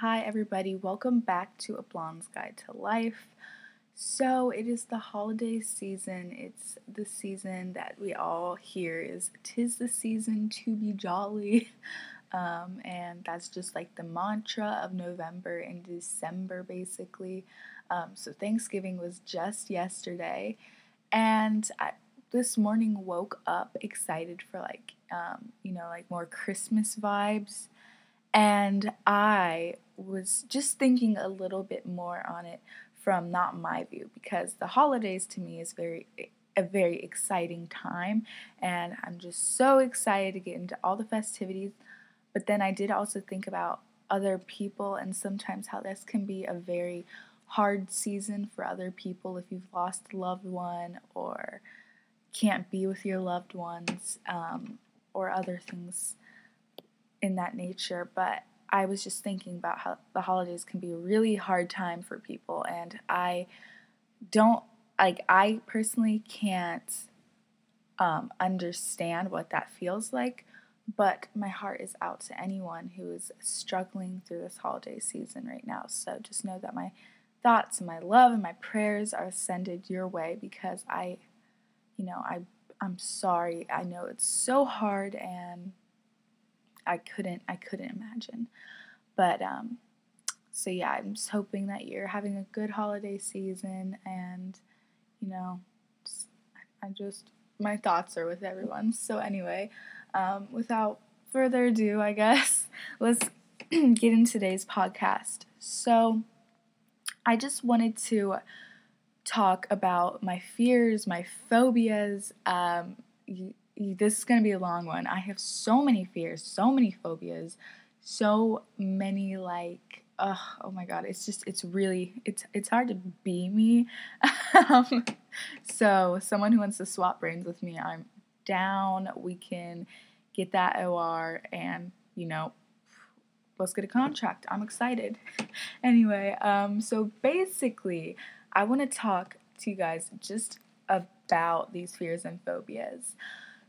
Hi, everybody. Welcome back to A Blonde's Guide to Life. So, it is the holiday season. It's the season that we all hear is tis the season to be jolly. Um, and that's just like the mantra of November and December, basically. Um, so, Thanksgiving was just yesterday. And I, this morning woke up excited for like, um, you know, like more Christmas vibes. And I was just thinking a little bit more on it from not my view because the holidays to me is very a very exciting time and I'm just so excited to get into all the festivities. But then I did also think about other people and sometimes how this can be a very hard season for other people if you've lost a loved one or can't be with your loved ones um, or other things in that nature, but I was just thinking about how the holidays can be a really hard time for people, and I don't like, I personally can't um, understand what that feels like, but my heart is out to anyone who is struggling through this holiday season right now. So just know that my thoughts and my love and my prayers are sended your way because I, you know, I I'm sorry. I know it's so hard and I couldn't I couldn't imagine. But um so yeah, I'm just hoping that you're having a good holiday season and you know, just, I just my thoughts are with everyone. So anyway, um, without further ado, I guess let's get into today's podcast. So I just wanted to talk about my fears, my phobias, um, this is going to be a long one. I have so many fears, so many phobias, so many like oh, oh my god, it's just it's really it's it's hard to be me. um, so someone who wants to swap brains with me, I'm down. We can get that OR and you know let's get a contract. I'm excited. anyway, um, so basically, I want to talk to you guys just about these fears and phobias.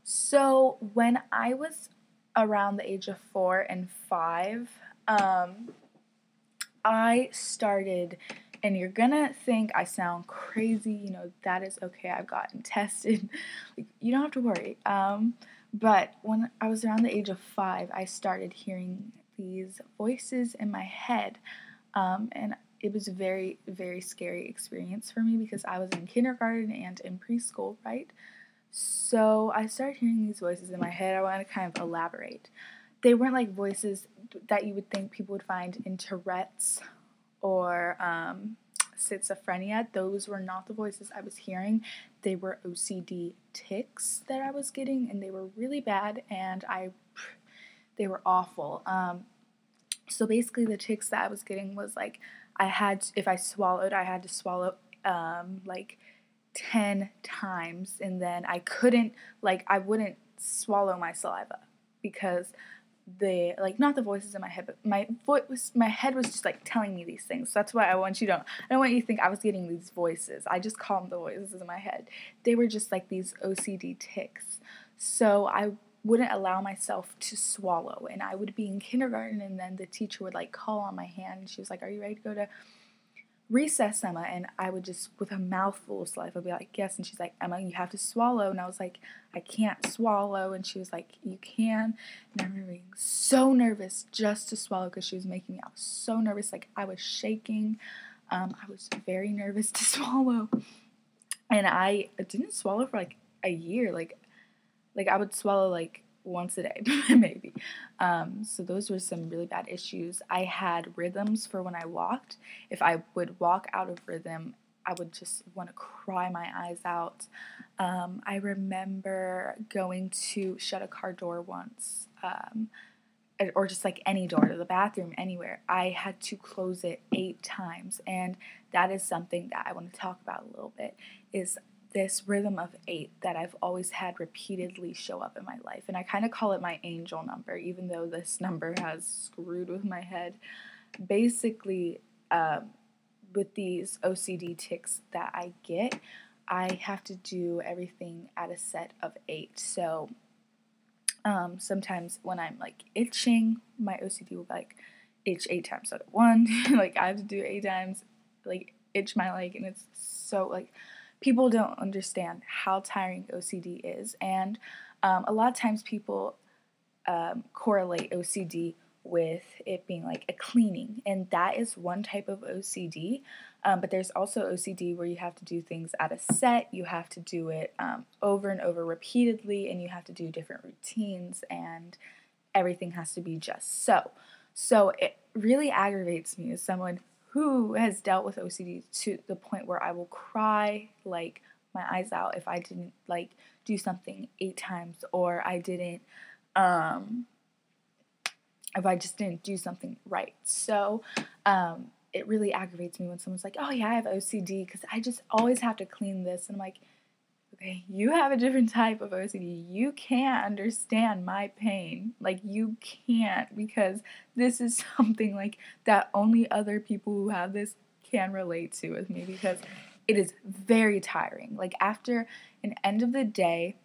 So, when I was around the age of four and five, um, I started, and you're gonna think I sound crazy, you know, that is okay. I've gotten tested. Like, you don't have to worry. Um, but when I was around the age of five, I started hearing these voices in my head. Um, and it was a very, very scary experience for me because I was in kindergarten and in preschool, right? So I started hearing these voices in my head. I want to kind of elaborate. They weren't like voices that you would think people would find in Tourette's or um, schizophrenia. Those were not the voices I was hearing. They were OCD tics that I was getting, and they were really bad, and I, they were awful. Um, so basically, the tics that I was getting was like I had, if I swallowed, I had to swallow um, like 10 times and then I couldn't like I wouldn't swallow my saliva because the like not the voices in my head but my foot was my head was just like telling me these things. So that's why I want you to I don't want you to think I was getting these voices. I just call them the voices in my head. They were just like these OCD tics so I wouldn't allow myself to swallow and I would be in kindergarten and then the teacher would like call on my hand. And she was like are you ready to go to recess, Emma. And I would just, with a mouthful of saliva, be like, yes. And she's like, Emma, you have to swallow. And I was like, I can't swallow. And she was like, you can. And I remember being so nervous just to swallow because she was making me. I was so nervous. Like I was shaking. Um, I was very nervous to swallow. And I didn't swallow for like a year. Like, like I would swallow like once a day, maybe. Um, so those were some really bad issues. I had rhythms for when I walked. If I would walk out of rhythm, I would just want to cry my eyes out. Um, I remember going to shut a car door once, um, or just like any door to the bathroom, anywhere. I had to close it eight times, and that is something that I want to talk about a little bit. Is this rhythm of eight that I've always had repeatedly show up in my life. And I kind of call it my angel number, even though this number has screwed with my head. Basically, um, with these OCD tics that I get, I have to do everything at a set of eight. So um, sometimes when I'm like itching, my OCD will like, itch eight times out of one. like I have to do eight times, like itch my leg, and it's so like people don't understand how tiring OCD is, and um, a lot of times people um, correlate OCD with it being like a cleaning, and that is one type of OCD. Um, but there's also OCD where you have to do things at a set, you have to do it um, over and over repeatedly, and you have to do different routines, and everything has to be just so. So it really aggravates me as someone who has dealt with OCD to the point where I will cry like my eyes out if I didn't like do something eight times or I didn't um if I just didn't do something right. So um it really aggravates me when someone's like, "Oh yeah, I have OCD because I just always have to clean this," and I'm like, "Okay, you have a different type of OCD. You can't understand my pain. Like you can't because this is something like that only other people who have this can relate to with me because it is very tiring. Like after an end of the day,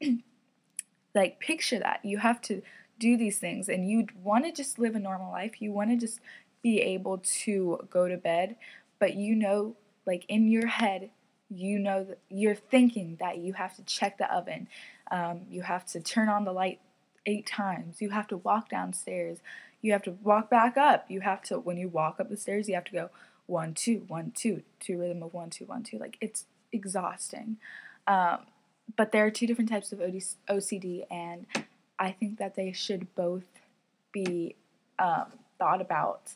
like picture that you have to do these things and you want to just live a normal life. You want to just be able to go to bed, but you know, like in your head, you know that you're thinking that you have to check the oven, um, you have to turn on the light eight times, you have to walk downstairs, you have to walk back up, you have to when you walk up the stairs, you have to go one two one two two rhythm of one two one two. Like it's exhausting. Um, but there are two different types of OCD, and I think that they should both be um, thought about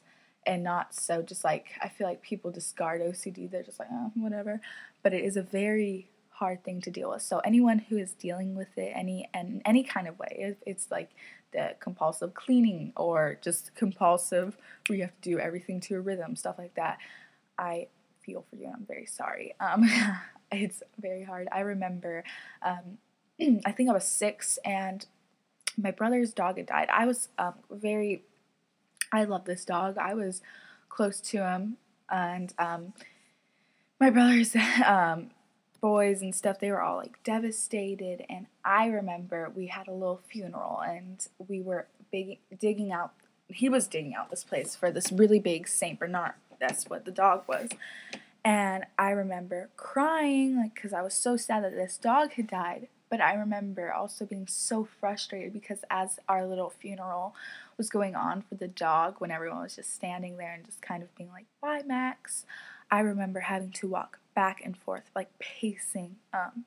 and not so just like I feel like people discard OCD. They're just like, oh, whatever. But it is a very hard thing to deal with. So anyone who is dealing with it any and any kind of way, if it's like the compulsive cleaning or just compulsive where you have to do everything to a rhythm, stuff like that. I feel for you. I'm very sorry. Um, it's very hard. I remember, um, I think I was six and my brother's dog had died. I was um, very I love this dog. I was close to him, and um, my brothers, um, boys, and stuff, they were all like devastated. And I remember we had a little funeral, and we were big, digging out. He was digging out this place for this really big Saint Bernard. That's what the dog was. And I remember crying, like, because I was so sad that this dog had died. But I remember also being so frustrated because as our little funeral was going on for the dog, when everyone was just standing there and just kind of being like, bye, Max, I remember having to walk back and forth, like pacing. Um,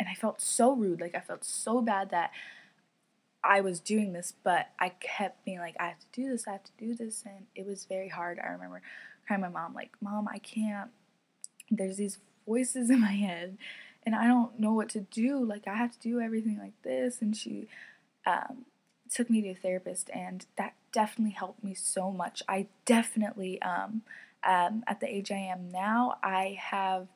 and I felt so rude. Like, I felt so bad that I was doing this, but I kept being like, I have to do this, I have to do this. And it was very hard. I remember crying my mom, like, Mom, I can't. There's these voices in my head and I don't know what to do. Like I have to do everything like this. And she um, took me to a therapist, and that definitely helped me so much. I definitely, um, um, at the age I am now, I have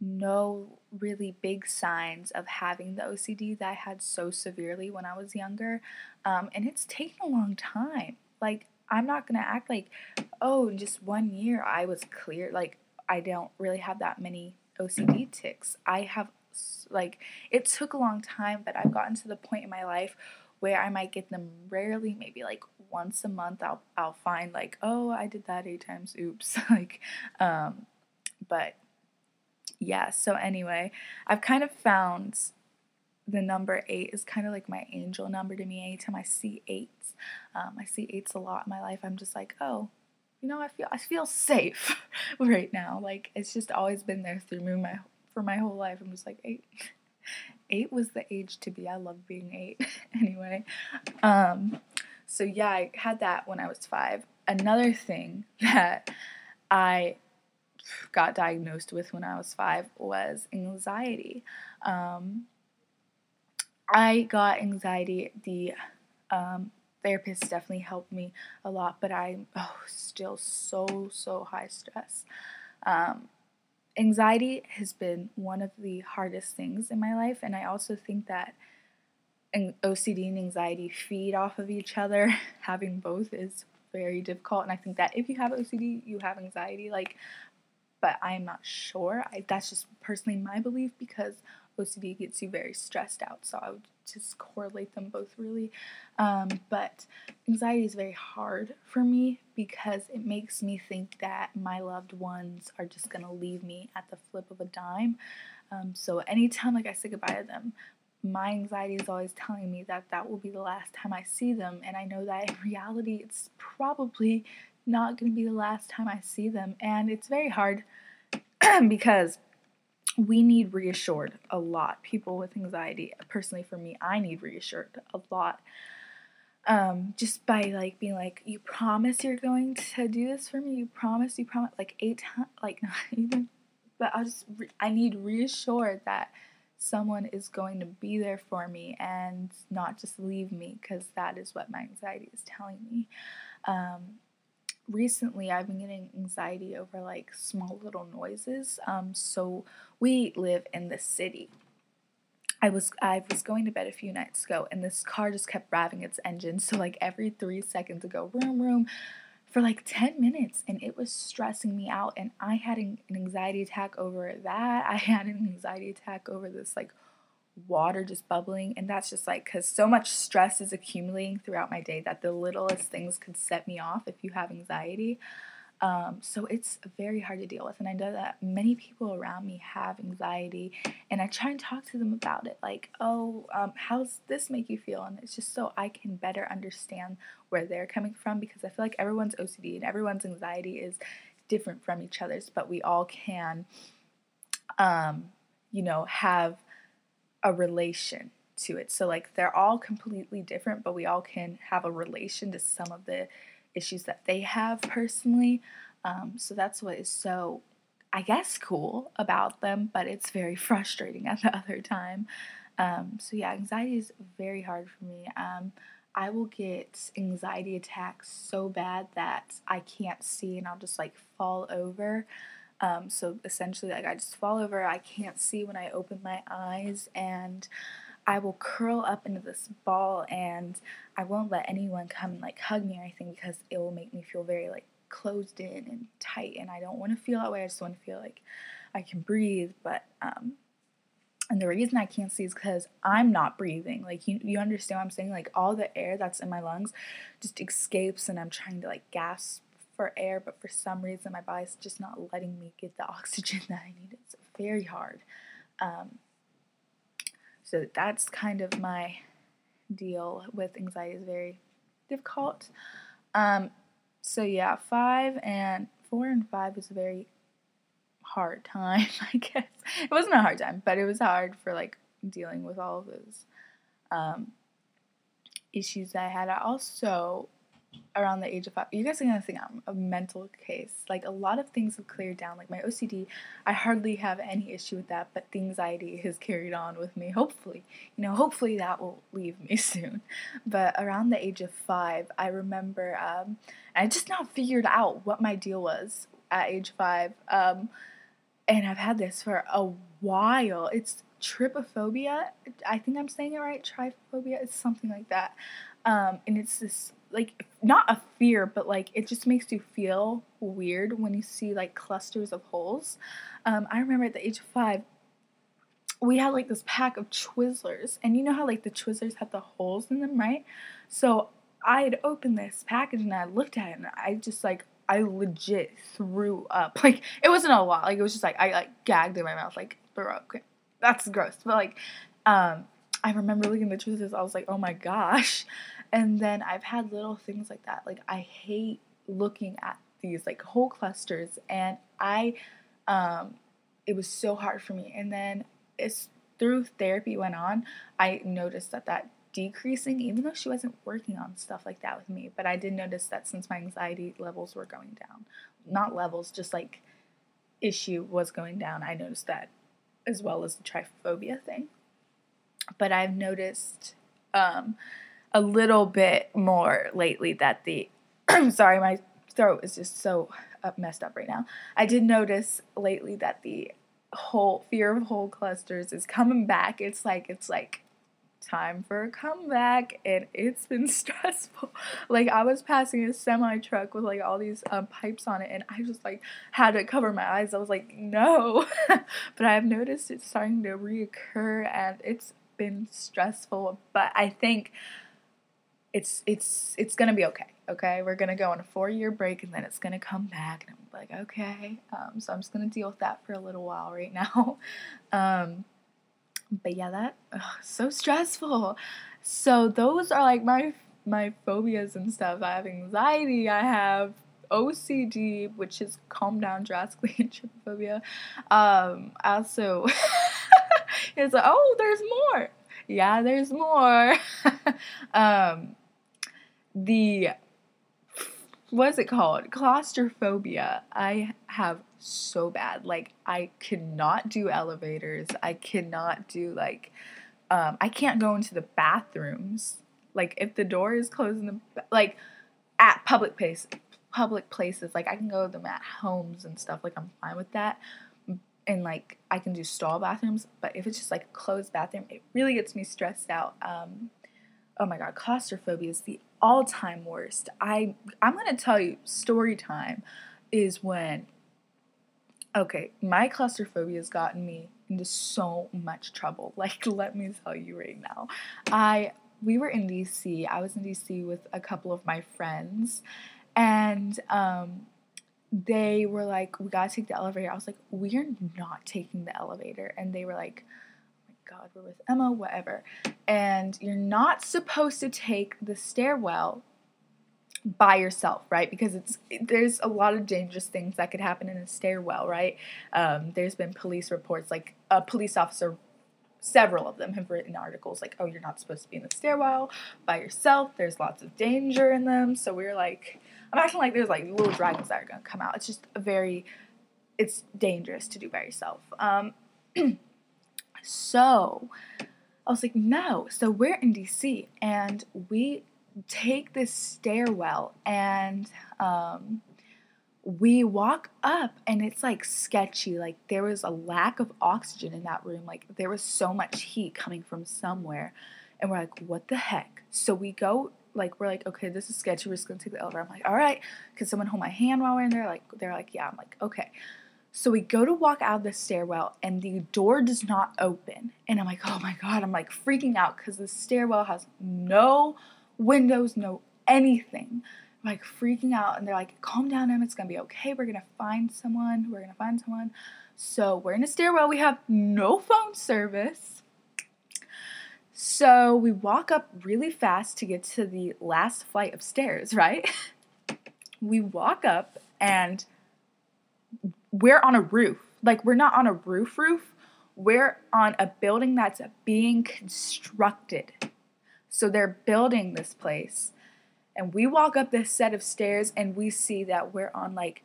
no really big signs of having the OCD that I had so severely when I was younger. Um, and it's taken a long time. Like, I'm not gonna act like, oh, in just one year I was clear. Like, I don't really have that many OCD tics. I have like it took a long time, but I've gotten to the point in my life where I might get them rarely, maybe like once a month. I'll I'll find like, oh, I did that eight times. Oops. like, um, but yeah. So anyway, I've kind of found the number eight is kind of like my angel number to me. Anytime I see eights, um, I see eights a lot in my life. I'm just like, oh, you know, I feel I feel safe right now. Like it's just always been there through me my for my whole life. I'm just like eight. Eight was the age to be. I love being eight. anyway, um, so yeah, I had that when I was five. Another thing that I got diagnosed with when I was five was anxiety. Um, I got anxiety the um, therapist definitely helped me a lot, but I'm oh, still so, so high stress. Um, anxiety has been one of the hardest things in my life, and I also think that OCD and anxiety feed off of each other. Having both is very difficult, and I think that if you have OCD, you have anxiety. Like, but I'm not sure. I, that's just personally my belief because OCD gets you very stressed out. So I would just correlate them both really. Um, but anxiety is very hard for me because it makes me think that my loved ones are just gonna leave me at the flip of a dime. Um, so anytime like I say goodbye to them, my anxiety is always telling me that that will be the last time I see them, and I know that in reality it's probably not to be the last time I see them, and it's very hard because we need reassured a lot. People with anxiety, personally for me, I need reassured a lot. Um, just by like being like, you promise you're going to do this for me. You promise. You promise. Like eight times. Like not even. But I just re- I need reassured that someone is going to be there for me and not just leave me because that is what my anxiety is telling me. Um, recently I've been getting anxiety over like small little noises. Um, so we live in the city. I was I was going to bed a few nights ago and this car just kept revving its engine. So like every three seconds ago, room room for like 10 minutes and it was stressing me out and I had an anxiety attack over that. I had an anxiety attack over this like water just bubbling and that's just like cuz so much stress is accumulating throughout my day that the littlest things could set me off if you have anxiety. Um, so it's very hard to deal with. And I know that many people around me have anxiety, and I try and talk to them about it like, oh, um, how's this make you feel? And it's just so I can better understand where they're coming from because I feel like everyone's OCD and everyone's anxiety is different from each other's, but we all can, um, you know, have a relation to it. So, like, they're all completely different, but we all can have a relation to some of the issues that they have personally. Um, so that's what is so, I guess, cool about them, but it's very frustrating at the other time. Um, so yeah, anxiety is very hard for me. Um, I will get anxiety attacks so bad that I can't see and I'll just like fall over. Um, so essentially, like I just fall over, I can't see when I open my eyes, and I will curl up into this ball and I won't let anyone come and like hug me or anything because it will make me feel very like closed in and tight and I don't want to feel that way. I just want to feel like I can breathe. But um and the reason I can't see is because I'm not breathing. Like you you understand what I'm saying? Like all the air that's in my lungs just escapes and I'm trying to like gasp for air, but for some reason my body's just not letting me get the oxygen that I need. It's very hard. Um, so that's kind of my deal with anxiety is very difficult. Um, so yeah, five and four and five was a very hard time, I guess. It wasn't a hard time, but it was hard for like dealing with all of those um, issues I had. I also around the age of five. You guys are gonna think I'm a mental case. Like a lot of things have cleared down. Like my OCD, I hardly have any issue with that, but the anxiety has carried on with me. Hopefully, you know, hopefully that will leave me soon. But around the age of five, I remember um, I just not figured out what my deal was at age five. Um, and I've had this for a while. It's trypophobia. I think I'm saying it right. Trypophobia. It's something like that. Um, and it's this like not a fear, but like it just makes you feel weird when you see like clusters of holes. Um, I remember at the age of five, we had like this pack of Twizzlers, and you know how like the Twizzlers have the holes in them, right? So I had opened this package and I looked at it, and I just like I legit threw up. Like it wasn't a lot. Like it was just like I like gagged in my mouth, like throw up. That's gross, but like um, I remember looking at the Twizzlers. I was like, oh my gosh. And then I've had little things like that. Like I hate looking at these like whole clusters and I um it was so hard for me. And then it's through therapy went on, I noticed that that decreasing even though she wasn't working on stuff like that with me, but I did notice that since my anxiety levels were going down, not levels, just like issue was going down, I noticed that as well as the trypophobia thing. But I've noticed um, a little bit more lately that the sorry, my throat is just so up, messed up right now. I did notice lately that the whole fear of hole clusters is coming back. It's like it's like time for a comeback and it's been stressful like i was passing a semi truck with like all these um, pipes on it and i just like had to cover my eyes i was like no but i've noticed it's starting to reoccur and it's been stressful but i think it's it's it's gonna be okay okay we're gonna go on a four year break and then it's gonna come back and i'm like okay um, so i'm just gonna deal with that for a little while right now um, but yeah, that ugh, so stressful. So those are like my my phobias and stuff. I have anxiety. I have OCD, which is calm down drastically, and trypophobia. Um, also, it's like, oh, there's more. Yeah, there's more. um, the what's it called? Claustrophobia. I have so bad. Like I cannot do elevators. I cannot do like um I can't go into the bathrooms. Like if the door is closed in the like at public place public places, like I can go to them at homes and stuff. Like I'm fine with that. And like I can do stall bathrooms, but if it's just like a closed bathroom, it really gets me stressed out. Um oh my god, claustrophobia is the all-time worst. I I'm going to tell you story time is when okay, my claustrophobia has gotten me into so much trouble. Like let me tell you right now. I we were in DC. I was in DC with a couple of my friends and um they were like, we gotta take the elevator. I was like, we're not taking the elevator. And they were like, God, we're with Emma, whatever. And you're not supposed to take the stairwell by yourself, right? Because it's there's a lot of dangerous things that could happen in a stairwell, right? Um, there's been police reports, like a police officer, several of them have written articles like, "Oh, you're not supposed to be in the stairwell by yourself. There's lots of danger in them." So we're like, I'm acting like there's like little dragons that are gonna come out. It's just a very, it's dangerous to do by yourself. Um, So I was like, no. So we're in DC and we take this stairwell and um, we walk up and it's like sketchy. Like there was a lack of oxygen in that room. Like there was so much heat coming from somewhere. And we're like, what the heck? So we go like we're like, okay, this is sketchy. We're just gonna take the elevator. I'm like, all right. Can someone hold my hand while we're in there? Like they're like, yeah. I'm like, okay. So we go to walk out of the stairwell and the door does not open. And I'm like, oh my God, I'm like freaking out because the stairwell has no windows, no anything. I'm like freaking out. And they're like, calm down, Em, it's gonna be okay. We're gonna find someone. We're gonna find someone. So we're in a stairwell. We have no phone service. So we walk up really fast to get to the last flight of stairs, right? we walk up and we're on a roof. Like we're not on a roof roof. We're on a building that's being constructed. So they're building this place. And we walk up this set of stairs and we see that we're on like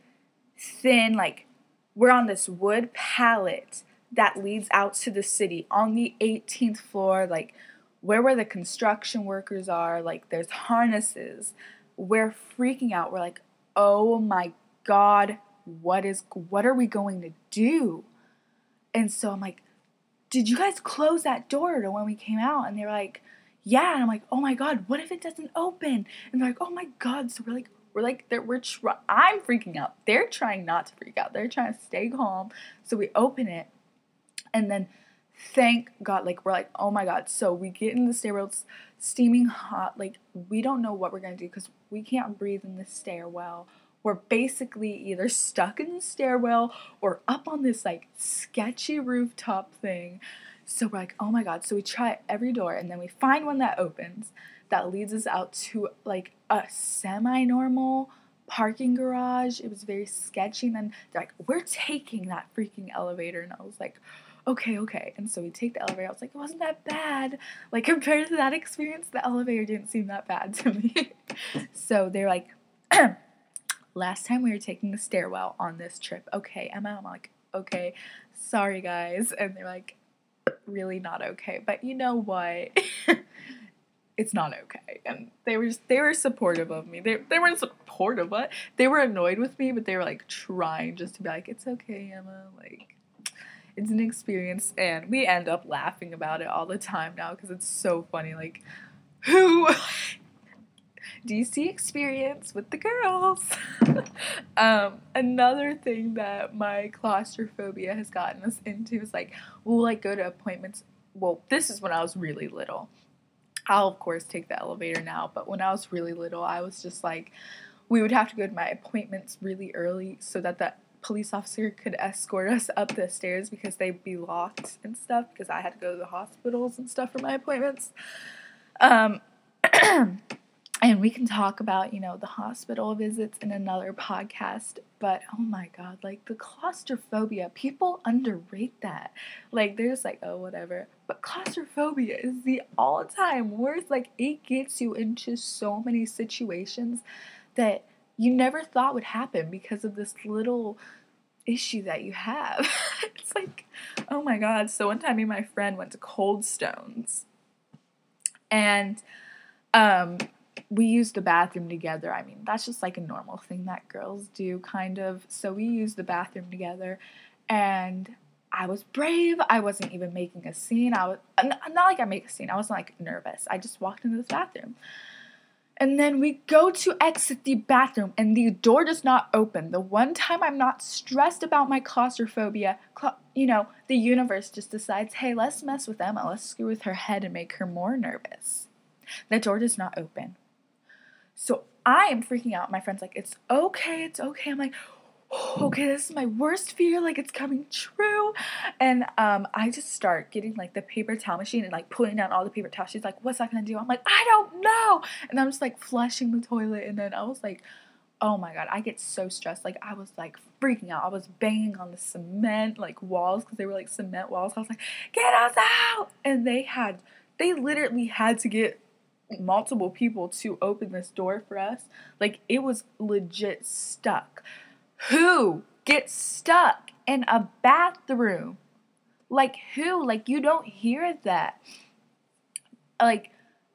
thin like we're on this wood pallet that leads out to the city on the 18th floor like where where the construction workers are like there's harnesses we're freaking out we're like oh my god what is what are we going to do? And so I'm like, did you guys close that door to when we came out? And they're like, yeah. And I'm like, oh my god, what if it doesn't open? And they're like, oh my god. So we're like, we're like, we're I'm freaking out. They're trying not to freak out. They're trying to stay calm. So we open it, and then thank God, like we're like, oh my God. So we get in the stairwell, steaming hot. Like we don't know what we're gonna do because we can't breathe in the stairwell we're basically either stuck in the stairwell or up on this like sketchy rooftop thing. So we're like, oh my god. So we try every door and then we find one that opens that leads us out to like a semi normal parking garage. It was very sketchy. And then they're like, we're taking that freaking elevator. And I was like, okay, okay. And so we take the elevator. I was like, it wasn't that bad. Like compared to that experience, the elevator didn't seem that bad to me. so they're like, last time we were taking the stairwell on this trip. Okay, Emma, I'm like, okay, sorry guys. And they're like, really not okay. But you know what? it's not okay. And they were just, they were supportive of me. They, they weren't supportive, but They were annoyed with me, but they were like trying just to be like, it's okay, Emma. Like, it's an experience, and we end up laughing about it all the time now because it's so funny. Like, who DC experience with the girls. um, another thing that my claustrophobia has gotten us into is like we'll like go to appointments. Well, this is when I was really little. I'll of course take the elevator now, but when I was really little, I was just like we would have to go to my appointments really early so that the police officer could escort us up the stairs because they'd be locked and stuff because I had to go to the hospitals and stuff for my appointments. Um and we can talk about you know the hospital visits in another podcast but oh my god like the claustrophobia people underrate that. Like they're just like oh whatever. But claustrophobia is the all-time worst. Like it gets you into so many situations that you never thought would happen because of this little issue that you have. It's like oh my god. So one time me and my friend went to cold stones. And um we used the bathroom together. I mean, that's just like a normal thing that girls do, kind of. So we used the bathroom together, and I was brave. I wasn't even making a scene. I was not like I make a scene. I wasn't like nervous. I just walked into this bathroom. And then we go to exit the bathroom and the door does not open. The one time I'm not stressed about my claustrophobia, cla- you know, the universe just decides, hey, let's mess with Emma. Let's screw with her head and make her more nervous. The door does not open. So I am freaking out. My friend's like, it's okay, it's okay. I'm like, okay, this is my worst fear, like it's coming true. And um, I just start getting like the paper towel machine and like pulling down all the paper towels. She's like, what's that gonna do? I'm like, I don't know. And I'm just like flushing the toilet. And then I was like, oh my god, I get so stressed. Like I was like freaking out. I was banging on the cement like walls because they were like cement walls. I was like, get us out! And they had, they literally had to get multiple people to open this door for us. Like it was legit stuck. Who gets stuck in a bathroom? Like who? Like you don't hear that. Like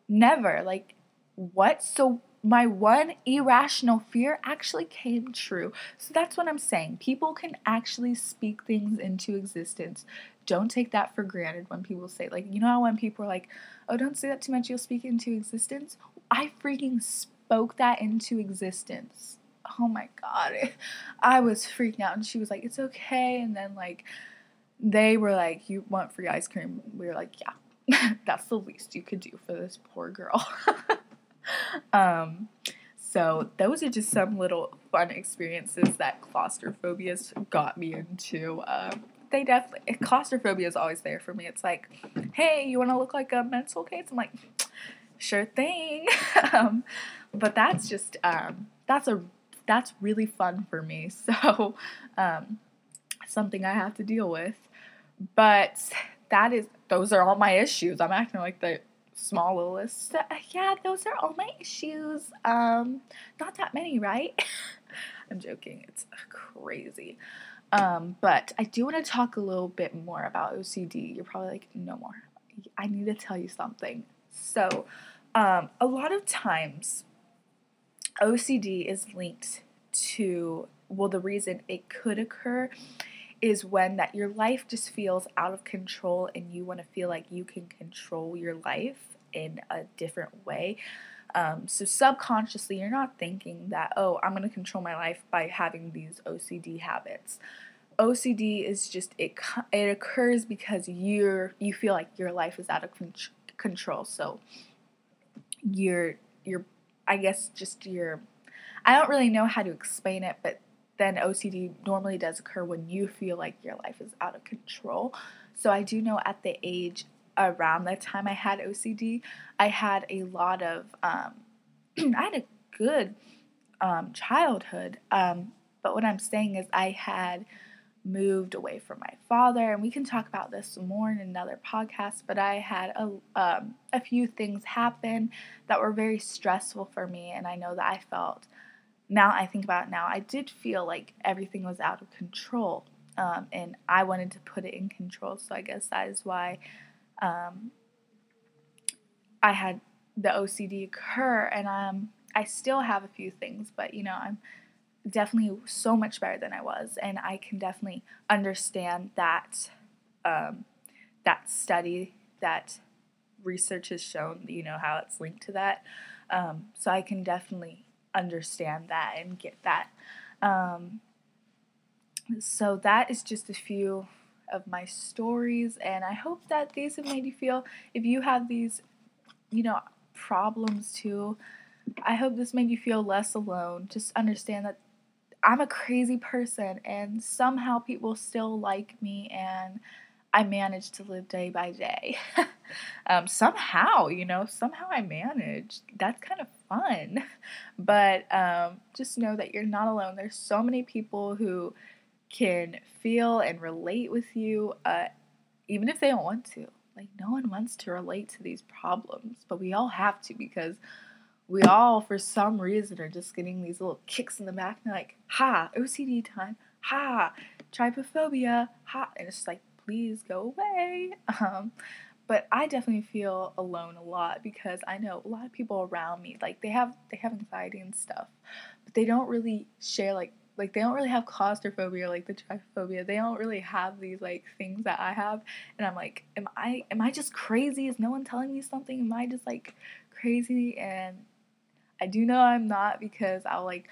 never. Like what? So my one irrational fear actually came true. So that's what I'm saying. People can actually speak things into existence. Don't take that for granted when people say, like, you know, how when people are like, oh, don't say that too much, you'll speak into existence. I freaking spoke that into existence. Oh my god. I was freaking out, and she was like, it's okay. And then, like, they were like, you want free ice cream? We were like, yeah, that's the least you could do for this poor girl. um, so those are just some little fun experiences that claustrophobias got me into. Um, they definitely claustrophobia is always there for me. It's like, hey, you want to look like a mental case? I'm like, sure thing. um, but that's just um, that's a that's really fun for me. So um, something I have to deal with. But that is those are all my issues. I'm acting like the small little. Uh, yeah, those are all my issues. Um, not that many, right? I'm joking. It's crazy. Um, but I do want to talk a little bit more about OCD. You're probably like, no more. I need to tell you something. So, um, a lot of times, OCD is linked to, well, the reason it could occur is when that your life just feels out of control and you want to feel like you can control your life in a different way. Um, so subconsciously, you're not thinking that, oh, I'm going to control my life by having these OCD habits. OCD is just it. It occurs because you're you feel like your life is out of con- control. So you're you're I guess just your I don't really know how to explain it, but then OCD normally does occur when you feel like your life is out of control. So I do know at the age around the time I had OCD, I had a lot of, um, I had a good um, childhood. Um, but what I'm saying is, I had moved away from my father, and we can talk about this more in another podcast. But I had a um, a few things happen that were very stressful for me, and I know that I felt. Now I think about it now, I did feel like everything was out of control, um, and I wanted to put it in control. So I guess that is why um, I had the OCD occur, and um, I still have a few things, but you know, I'm definitely so much better than I was, and I can definitely understand that um, that study that research has shown, you know, how it's linked to that. Um, so I can definitely understand that and get that. Um, so that is just a few of my stories, and I hope that these have made you feel if you have these, you know, problems too. I hope this made you feel less alone. Just understand that I'm a crazy person, and somehow people still like me, and I manage to live day by day. um, somehow, you know, somehow I manage. That's kind of fun. But um, just know that you're not alone. There's so many people who can feel and relate with you, uh, even if they don't want to. Like, no one wants to relate to these problems, but we all have to because we all, for some reason, are just getting these little kicks in the back and like, ha, OCD time, ha, trypophobia, ha, and it's like, please go away. Um, but I definitely feel alone a lot because I know a lot of people around me, like they have they have anxiety and stuff, but they don't really share like like they don't really have claustrophobia like the trypophobia. They don't really have these like things that I have, and I'm like, am I am I just crazy? Is no one telling me something? Am I just like crazy? And I do know I'm not because I'll like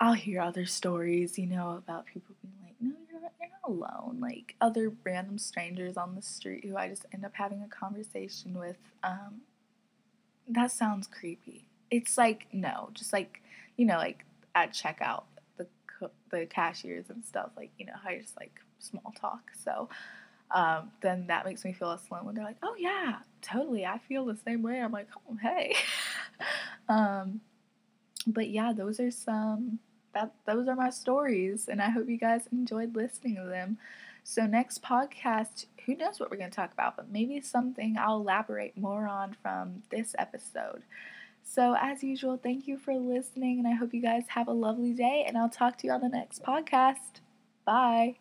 I'll hear other stories, you know, about people being like, no, you're not, you're not alone. Like other random strangers on the street who I just end up having a conversation with. Um, that sounds creepy. It's like no, just like you know, like at checkout, the the cashiers and stuff, like you know, how you just like small talk. So um, then that makes me feel less alone when they're like, oh yeah, totally, I feel the same way. I'm like, oh hey. um, but yeah, those are some that those are my stories, and I hope you guys enjoyed listening to them. So next podcast, who knows what we're going to talk about, but maybe something I'll elaborate more on from this episode. So, as usual, thank you for listening, and I hope you guys have a lovely day, and I'll talk to you on the next podcast. Bye.